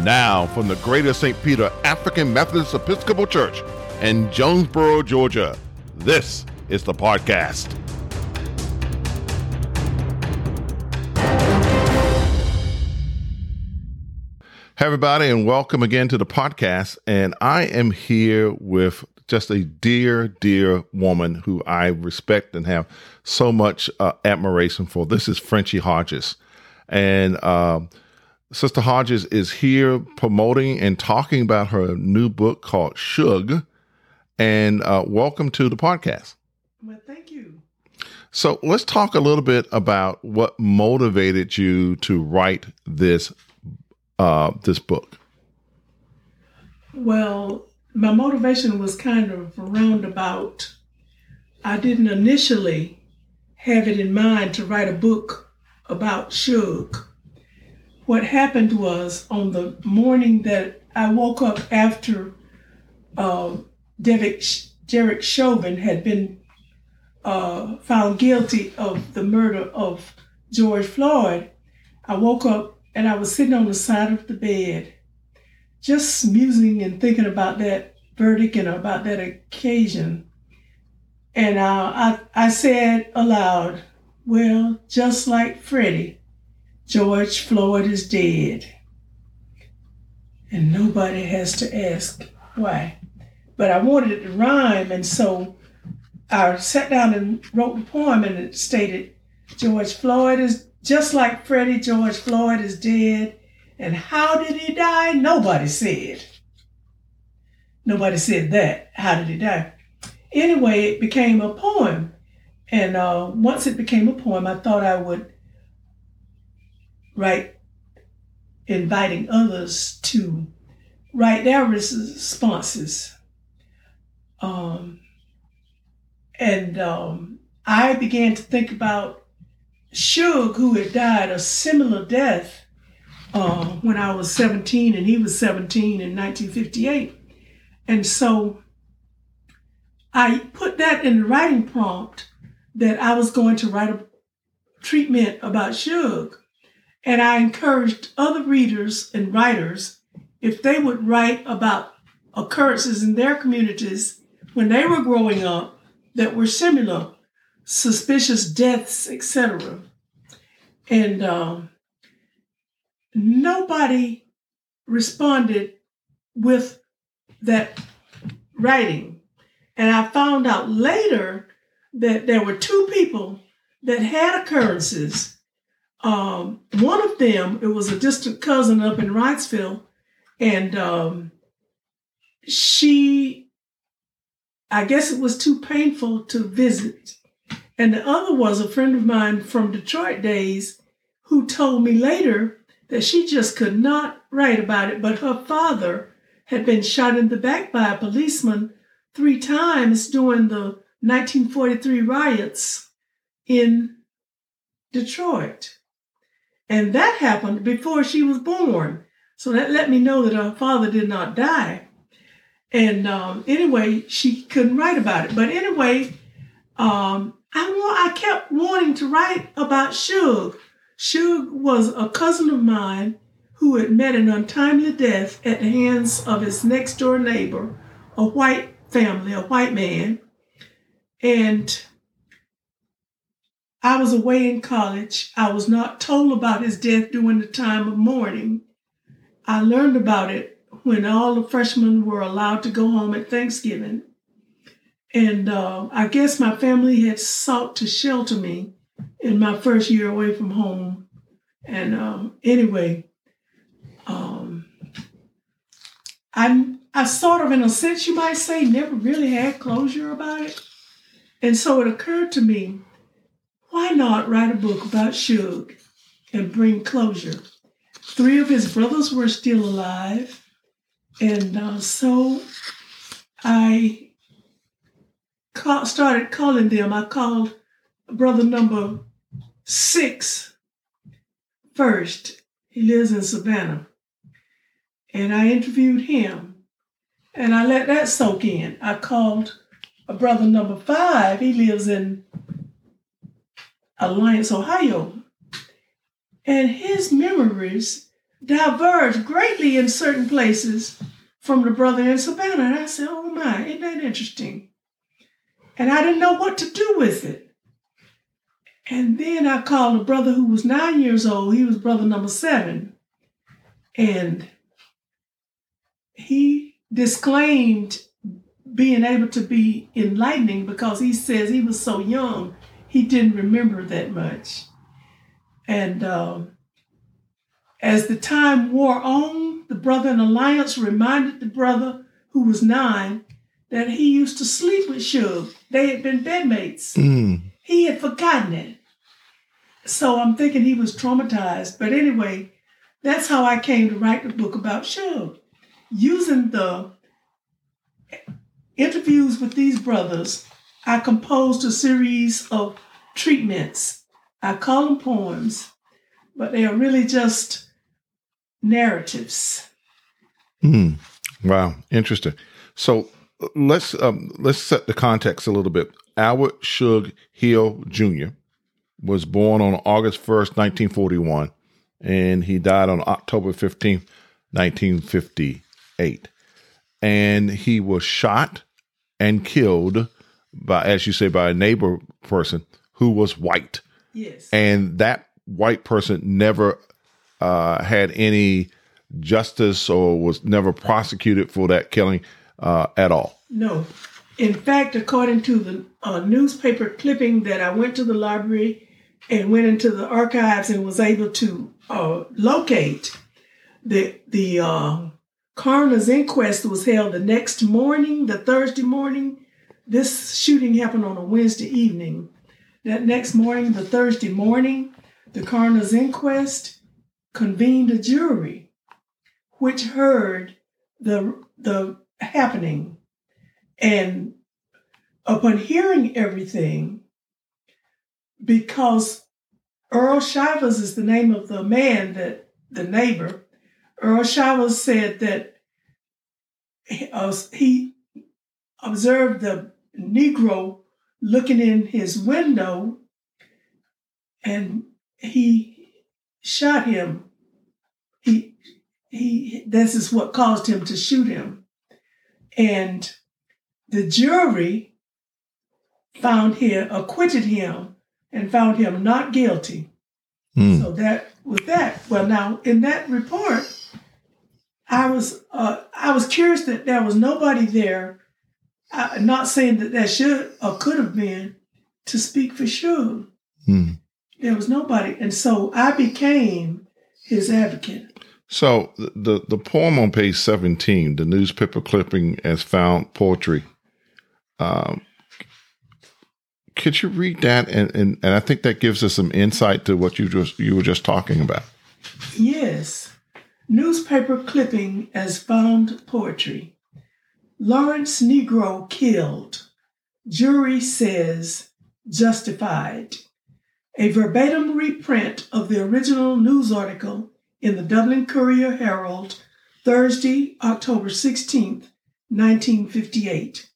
Now, from the Greater St. Peter African Methodist Episcopal Church in Jonesboro, Georgia, this is the podcast. Hey, everybody, and welcome again to the podcast. And I am here with just a dear, dear woman who I respect and have so much uh, admiration for. This is Frenchy Hodges. And uh, Sister Hodges is here promoting and talking about her new book called Shug. And uh, welcome to the podcast. Well, thank you. So let's talk a little bit about what motivated you to write this uh, this book. Well, my motivation was kind of roundabout. I didn't initially have it in mind to write a book about Shug. What happened was on the morning that I woke up after uh, Derek, Derek Chauvin had been uh, found guilty of the murder of George Floyd, I woke up and I was sitting on the side of the bed, just musing and thinking about that verdict and about that occasion. And uh, I, I said aloud, Well, just like Freddie, George Floyd is dead. And nobody has to ask why. But I wanted it to rhyme, and so I sat down and wrote the poem, and it stated, George Floyd is just like Freddie, George Floyd is dead. And how did he die? Nobody said. Nobody said that. How did he die? Anyway, it became a poem. And uh, once it became a poem, I thought I would write, inviting others to write their responses. Um, and um, I began to think about Shug, who had died a similar death uh, when I was 17 and he was 17 in 1958. And so I put that in the writing prompt that I was going to write a treatment about Shug. And I encouraged other readers and writers if they would write about occurrences in their communities when they were growing up that were similar suspicious deaths, etc. And um, nobody responded with that writing. And I found out later that there were two people that had occurrences. Um, one of them, it was a distant cousin up in Wrightsville, and um, she, I guess it was too painful to visit. And the other was a friend of mine from Detroit days who told me later that she just could not write about it, but her father had been shot in the back by a policeman three times during the 1943 riots in Detroit. And that happened before she was born. So that let me know that her father did not die. And um, anyway, she couldn't write about it. But anyway, um, I want, I kept wanting to write about Shug. Shug was a cousin of mine who had met an untimely death at the hands of his next door neighbor, a white family, a white man. And I was away in college. I was not told about his death during the time of mourning. I learned about it when all the freshmen were allowed to go home at Thanksgiving. And uh, I guess my family had sought to shelter me in my first year away from home. And um, anyway, um, I, I sort of, in a sense, you might say, never really had closure about it. And so it occurred to me, why not write a book about Shug and bring closure? Three of his brothers were still alive. And uh, so I call, started calling them. I called brother number six first. He lives in Savannah. And I interviewed him. And I let that soak in. I called a brother number five. He lives in Alliance, Ohio. And his memories diverged greatly in certain places from the brother in Savannah. And I said, Oh my, isn't that interesting? And I didn't know what to do with it. And then I called a brother who was nine years old. He was brother number seven. And he disclaimed being able to be enlightening because he says he was so young, he didn't remember that much. And um, as the time wore on, the brother in Alliance reminded the brother who was nine that he used to sleep with Shug. They had been bedmates. Mm. He had forgotten it. So I'm thinking he was traumatized. But anyway, that's how I came to write the book about Shug. Using the interviews with these brothers, I composed a series of treatments. I call them poems, but they are really just narratives. Mm. Wow, interesting. So let's um, let's set the context a little bit. Albert Shug Hill Jr. was born on August first, nineteen forty one, and he died on October fifteenth, nineteen fifty eight. And he was shot and killed by, as you say, by a neighbor person who was white. Yes. And that white person never uh, had any justice or was never prosecuted for that killing uh, at all. No. In fact, according to the uh, newspaper clipping that I went to the library and went into the archives and was able to uh, locate, the the uh, coroner's inquest was held the next morning, the Thursday morning. This shooting happened on a Wednesday evening. That next morning, the Thursday morning, the coroner's inquest convened a jury which heard the the happening and upon hearing everything because Earl Shivers is the name of the man that the neighbor Earl Shivers said that uh, he observed the negro looking in his window and he shot him. He he this is what caused him to shoot him. And the jury found him acquitted him and found him not guilty. Mm. so that with that well now in that report i was uh, i was curious that there was nobody there uh, not saying that there should or could have been to speak for sure Mm. there was nobody and so i became his advocate So the, the poem on page seventeen, the newspaper clipping as found poetry. Um, could you read that? And, and and I think that gives us some insight to what you just you were just talking about. Yes. Newspaper clipping as found poetry. Laurens Negro killed. Jury says justified. A verbatim reprint of the original news article in the Dublin Courier Herald, Thursday, October 16th, 1958.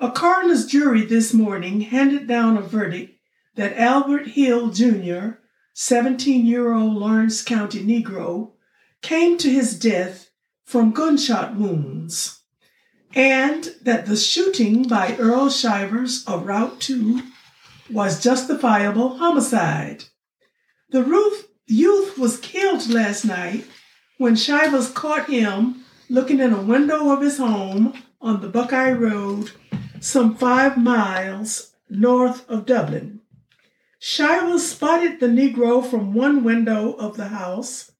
A coroner's jury this morning handed down a verdict that Albert Hill Jr., 17 year old Laurens County Negro, came to his death from gunshot wounds, and that the shooting by Earl Shivers of Route 2 was justifiable homicide. The youth was killed last night when Shivers caught him looking in a window of his home on the Buckeye Road, some five miles north of Dublin. Shivers spotted the Negro from one window of the house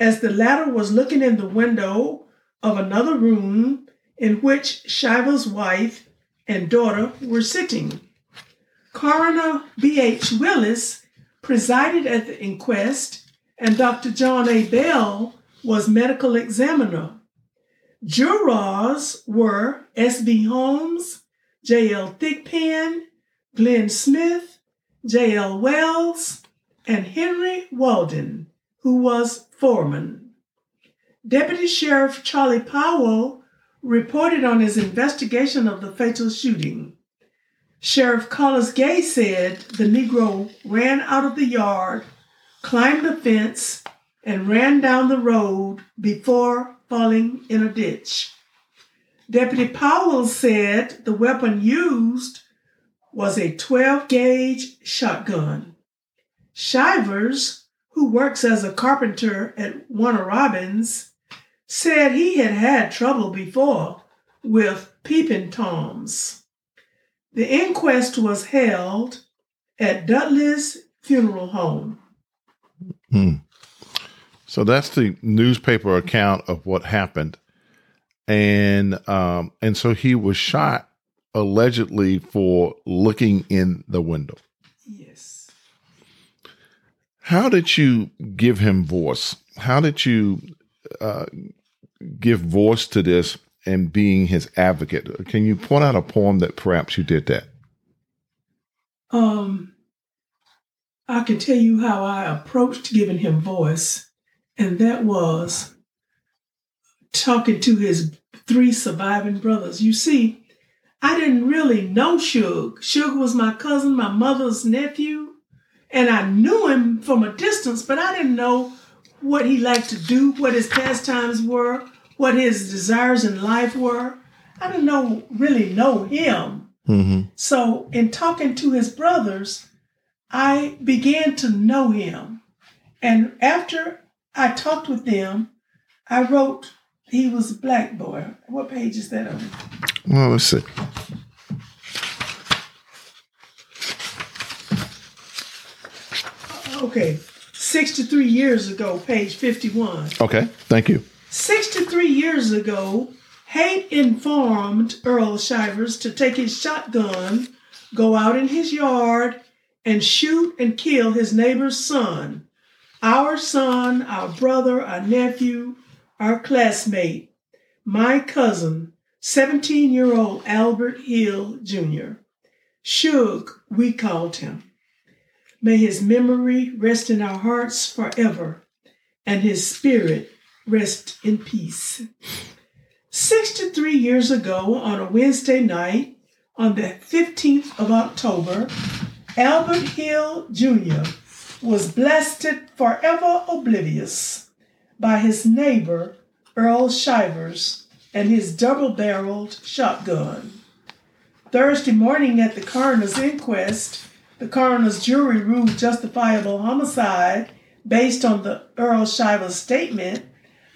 as the latter was looking in the window of another room in which Shivers' wife and daughter were sitting. Coroner B.H. Willis presided at the inquest, and Dr. John A. Bell was medical examiner. Jurors were S.B. Holmes, J.L. Thigpen, Glenn Smith, J.L. Wells, and Henry Walden, who was foreman. Deputy Sheriff Charlie Powell reported on his investigation of the fatal shooting. Sheriff Collis Gay said the Negro ran out of the yard, climbed the fence, and ran down the road before falling in a ditch. Deputy Powell said the weapon used was a 12 gauge shotgun. Shivers, who works as a carpenter at Warner Robins, said he had had trouble before with peeping toms. The inquest was held at Dudley's funeral home. Hmm. So that's the newspaper account of what happened, and um, and so he was shot allegedly for looking in the window. Yes. How did you give him voice? How did you uh, give voice to this and being his advocate? Can you point out a poem that perhaps you did that? Um, I can tell you how I approached giving him voice, and that was talking to his three surviving brothers. You see, I didn't really know Shug. Shug was my cousin, my mother's nephew, and I knew him from a distance, but I didn't know what he liked to do, what his pastimes were, what his desires in life were. I didn't know really know him. Mm-hmm. So, in talking to his brothers, I began to know him. And after I talked with them, I wrote, he was a black boy. What page is that on? Well, let's see. Okay, 63 years ago, page 51. Okay, thank you. 63 years ago, Hate informed Earl Shivers to take his shotgun, go out in his yard, and shoot and kill his neighbor's son, our son, our brother, our nephew, our classmate, my cousin, 17 year old Albert Hill Jr. Shug, we called him. May his memory rest in our hearts forever, and his spirit rest in peace. 63 years ago, on a Wednesday night, on the 15th of October, Albert Hill Jr. was blasted forever oblivious by his neighbor, Earl Shivers, and his double barreled shotgun. Thursday morning at the coroner's inquest, the coroner's jury ruled justifiable homicide based on the Earl Shivers statement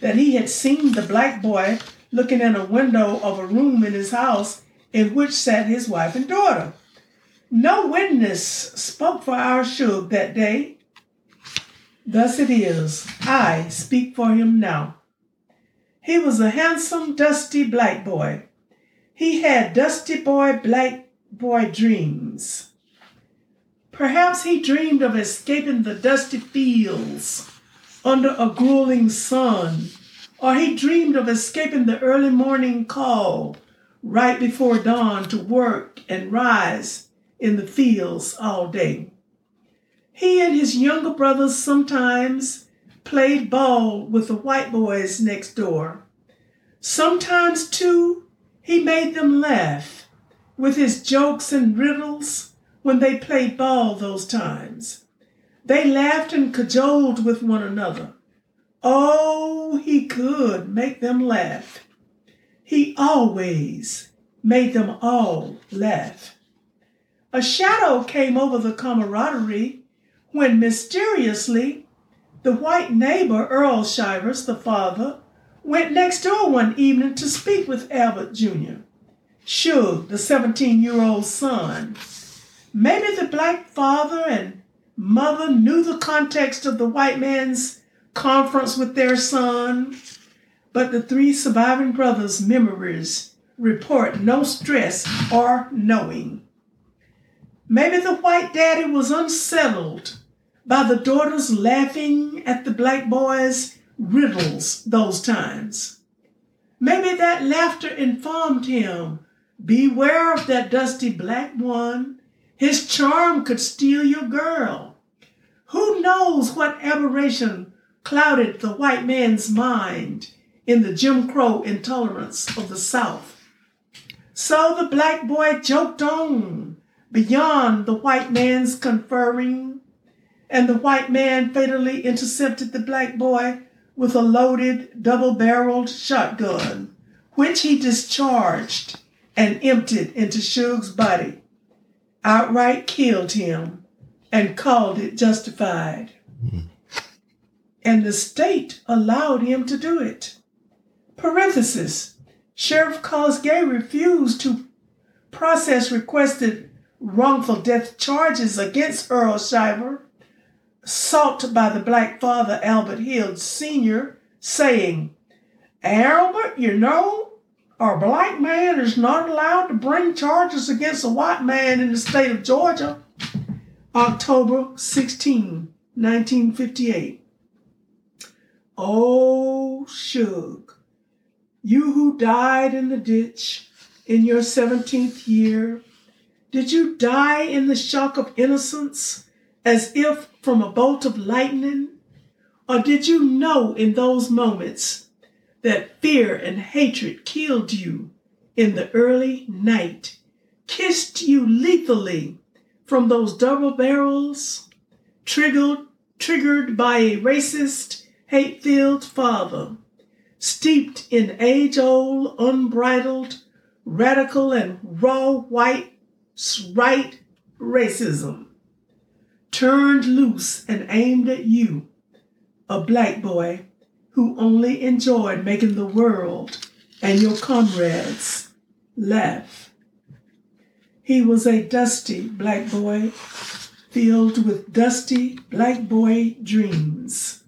that he had seen the black boy looking in a window of a room in his house in which sat his wife and daughter. No witness spoke for our Shug that day. Thus it is, I speak for him now. He was a handsome, dusty black boy. He had dusty boy, black boy dreams. Perhaps he dreamed of escaping the dusty fields under a grueling sun, or he dreamed of escaping the early morning call right before dawn to work and rise in the fields all day. He and his younger brothers sometimes played ball with the white boys next door. Sometimes, too, he made them laugh with his jokes and riddles when they played ball those times. They laughed and cajoled with one another. Oh, he could make them laugh. He always made them all laugh. A shadow came over the camaraderie when mysteriously the white neighbor, Earl Shivers, the father, went next door one evening to speak with Albert Jr., Shug, the 17 year old son. Maybe the black father and mother knew the context of the white man's conference with their son, but the three surviving brothers' memories report no stress or knowing. Maybe the white daddy was unsettled by the daughters laughing at the black boy's riddles those times. Maybe that laughter informed him beware of that dusty black one. His charm could steal your girl. Who knows what aberration clouded the white man's mind in the Jim Crow intolerance of the South? So the black boy joked on beyond the white man's conferring and the white man fatally intercepted the black boy with a loaded, double barreled shotgun, which he discharged and emptied into Shug's body, outright killed him, and called it justified. And the state allowed him to do it. Parenthesis. Sheriff Cosgay refused to process requested wrongful death charges against Earl Shiver, sought by the black father Albert Hill Sr., saying, Albert, you know, a black man is not allowed to bring charges against a white man in the state of Georgia. October 16, 1958. Oh, Shug, you who died in the ditch in your 17th year, did you die in the shock of innocence as if from a bolt of lightning? Or did you know in those moments that fear and hatred killed you in the early night, kissed you lethally from those double barrels, triggered, triggered by a racist, hate filled father, steeped in age old, unbridled, radical, and raw white right racism, turned loose and aimed at you, a black boy who only enjoyed making the world and your comrades laugh. He was a dusty black boy filled with dusty black boy dreams.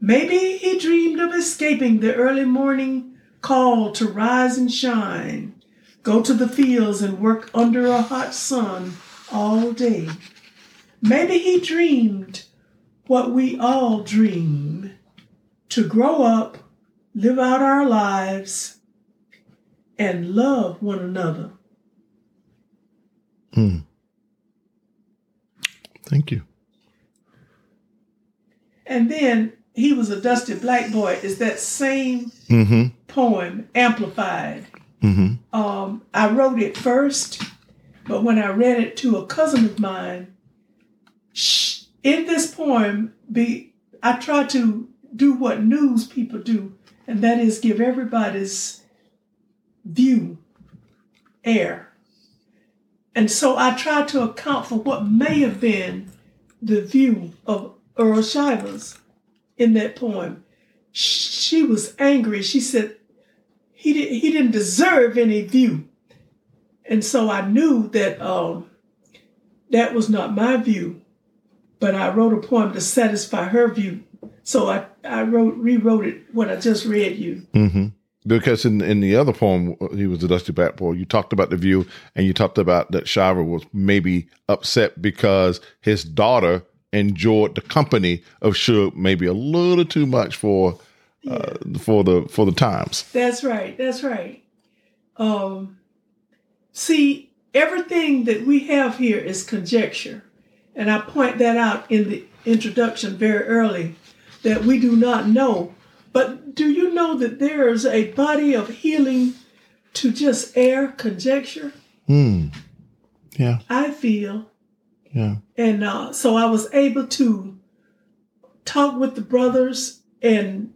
Maybe he dreamed of escaping the early morning call to rise and shine, go to the fields and work under a hot sun all day. Maybe he dreamed what we all dream to grow up, live out our lives, and love one another. Mm. Thank you. And then he was a dusty black boy is that same Mm-hmm. poem amplified. Mm-hmm. Um, I wrote it first, but when I read it to a cousin of mine, in this poem, be I try to do what news people do, and that is give everybody's view air. And so I try to account for what may have been the view of Earl Shivers in that poem. She was angry. She said he did, he didn't deserve any view, and so I knew that um, that was not my view. But I wrote a poem to satisfy her view, so I I wrote rewrote it what I just read you. Mm-hmm. Because in in the other poem, he was a dusty black boy. You talked about the view, and you talked about that Shiver was maybe upset because his daughter enjoyed the company of Shug maybe a little too much for uh, for the for the times. That's right. That's right. Um, see, everything that we have here is conjecture. And I point that out in the introduction very early that we do not know. But do you know that there is a body of healing to just air conjecture? Hmm. Yeah. I feel. Yeah. And uh, so I was able to talk with the brothers. And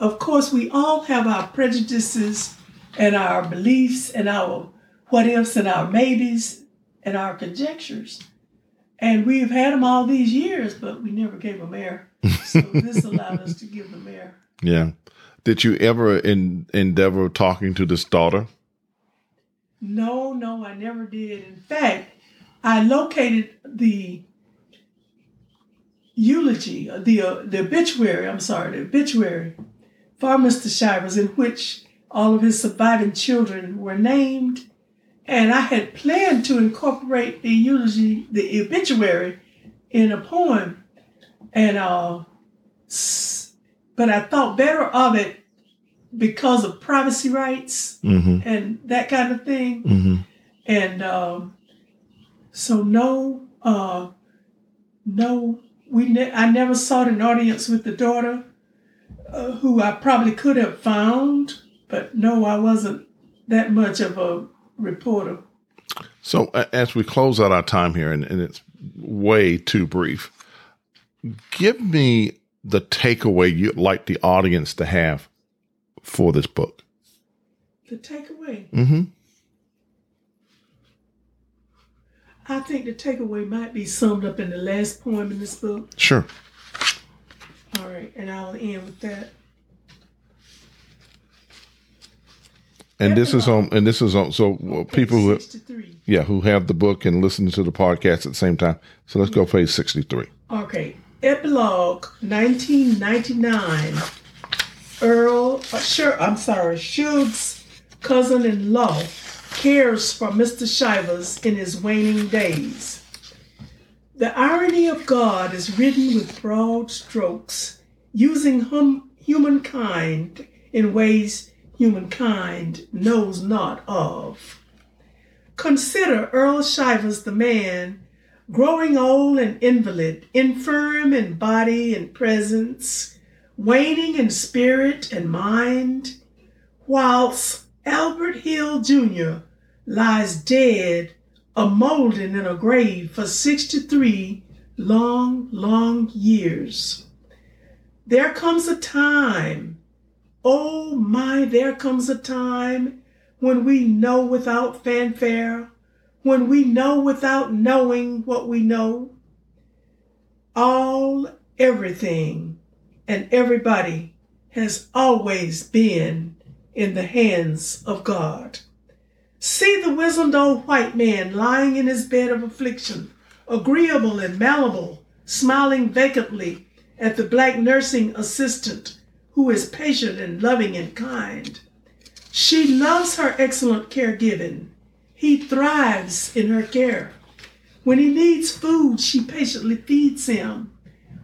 of course, we all have our prejudices and our beliefs and our what ifs and our maybes and our conjectures. And we've had them all these years, but we never gave them air. So this allowed us to give the mayor. Yeah. Did you ever in, endeavor talking to this daughter? No, no, I never did. In fact, I located the eulogy, the uh, the obituary. I'm sorry, the obituary for Mr. Shivers, in which all of his surviving children were named, and I had planned to incorporate the eulogy, the obituary, in a poem, and uh, but I thought better of it because of privacy rights Mm-hmm. and that kind of thing. Mm-hmm. And um, so no, uh, no, we ne- I never sought an audience with the daughter, uh, who I probably could have found, but no, I wasn't that much of a reporter. So as we close out our time here, and, and it's way too brief, give me the takeaway you'd like the audience to have for this book. The takeaway. Mm-hmm. I think the takeaway might be summed up in the last poem in this book. Sure. All right, and I'll end with that. And this is on. And this is on. So well, people who, yeah, who have the book and listen to the podcast at the same time. So let's go page sixty-three. Okay, epilogue 1999. Earl, uh, sure, I'm sorry, Shug's cousin-in-law cares for Mr. Shivers in his waning days. The irony of God is written with broad strokes, using hum- humankind in ways humankind knows not of. Consider Earl Shivers the man, growing old and invalid, infirm in body and presence, waning in spirit and mind, whilst Albert Hill Jr. lies dead, a molding in a grave for 63 long, long years. There comes a time, oh my, there comes a time when we know without fanfare, when we know without knowing what we know. All, everything, and everybody has always been in the hands of God. See the wizened old white man lying in his bed of affliction, agreeable and malleable, smiling vacantly at the black nursing assistant who is patient and loving and kind. She loves her excellent caregiving. He thrives in her care. When he needs food, she patiently feeds him.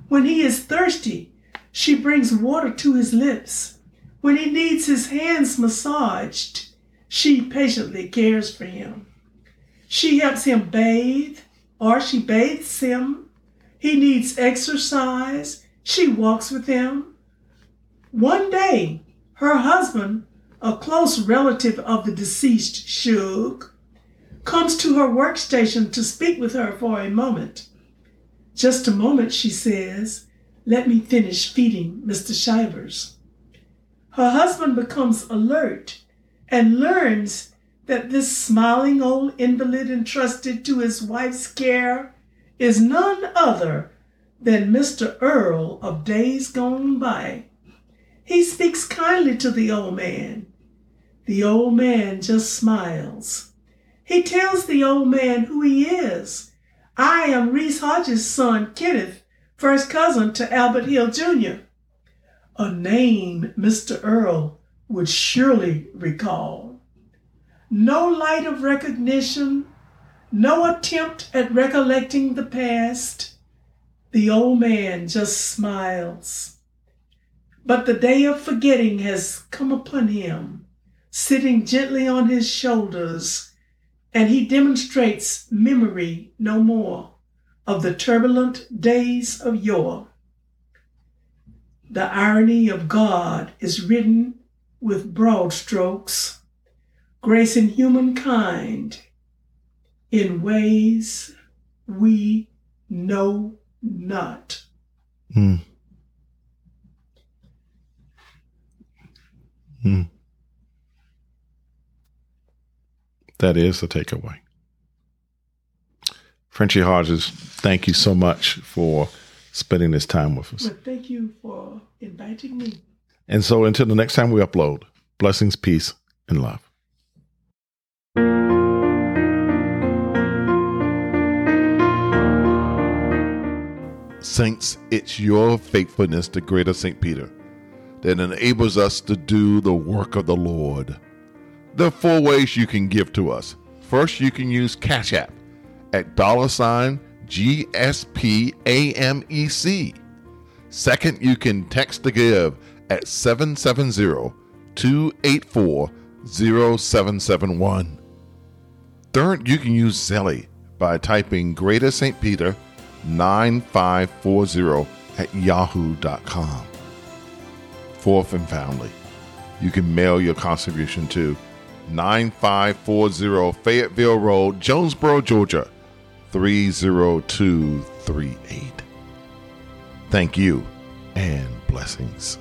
When he is thirsty, she brings water to his lips. When he needs his hands massaged, she patiently cares for him. She helps him bathe, or she bathes him. He needs exercise. She walks with him. One day, her husband, a close relative of the deceased Shug, comes to her workstation to speak with her for a moment. Just a moment, she says. Let me finish feeding Mr. Shivers. Her husband becomes alert and learns that this smiling old invalid entrusted to his wife's care is none other than Mr. Earl of days gone by. He speaks kindly to the old man. The old man just smiles. He tells the old man who he is. I am Reese Hodges' son, Kenneth, first cousin to Albert Hill Jr., a name Mr. Earl would surely recall. No light of recognition, no attempt at recollecting the past. The old man just smiles. But the day of forgetting has come upon him, sitting gently on his shoulders, and he demonstrates memory no more of the turbulent days of yore. The irony of God is written with broad strokes, gracing humankind in ways we know not. Hmm. Hmm. That is the takeaway. Frenchy Hodges, thank you so much for spending this time with us. Well, thank you for inviting me. And so until the next time we upload, blessings, peace, and love. Saints, it's your faithfulness to Greater St. Peter that enables us to do the work of the Lord. Are four ways you can give to us. First, you can use Cash App at dollar sign GSPAMEC. Second, you can text to give at 770 284 0771. Third, you can use Zelle by typing Greater St. Peter 9540 at yahoo.com. Fourth and finally, you can mail your contribution to 9540 Fayetteville Road, Jonesboro, Georgia 30238. Thank you and blessings.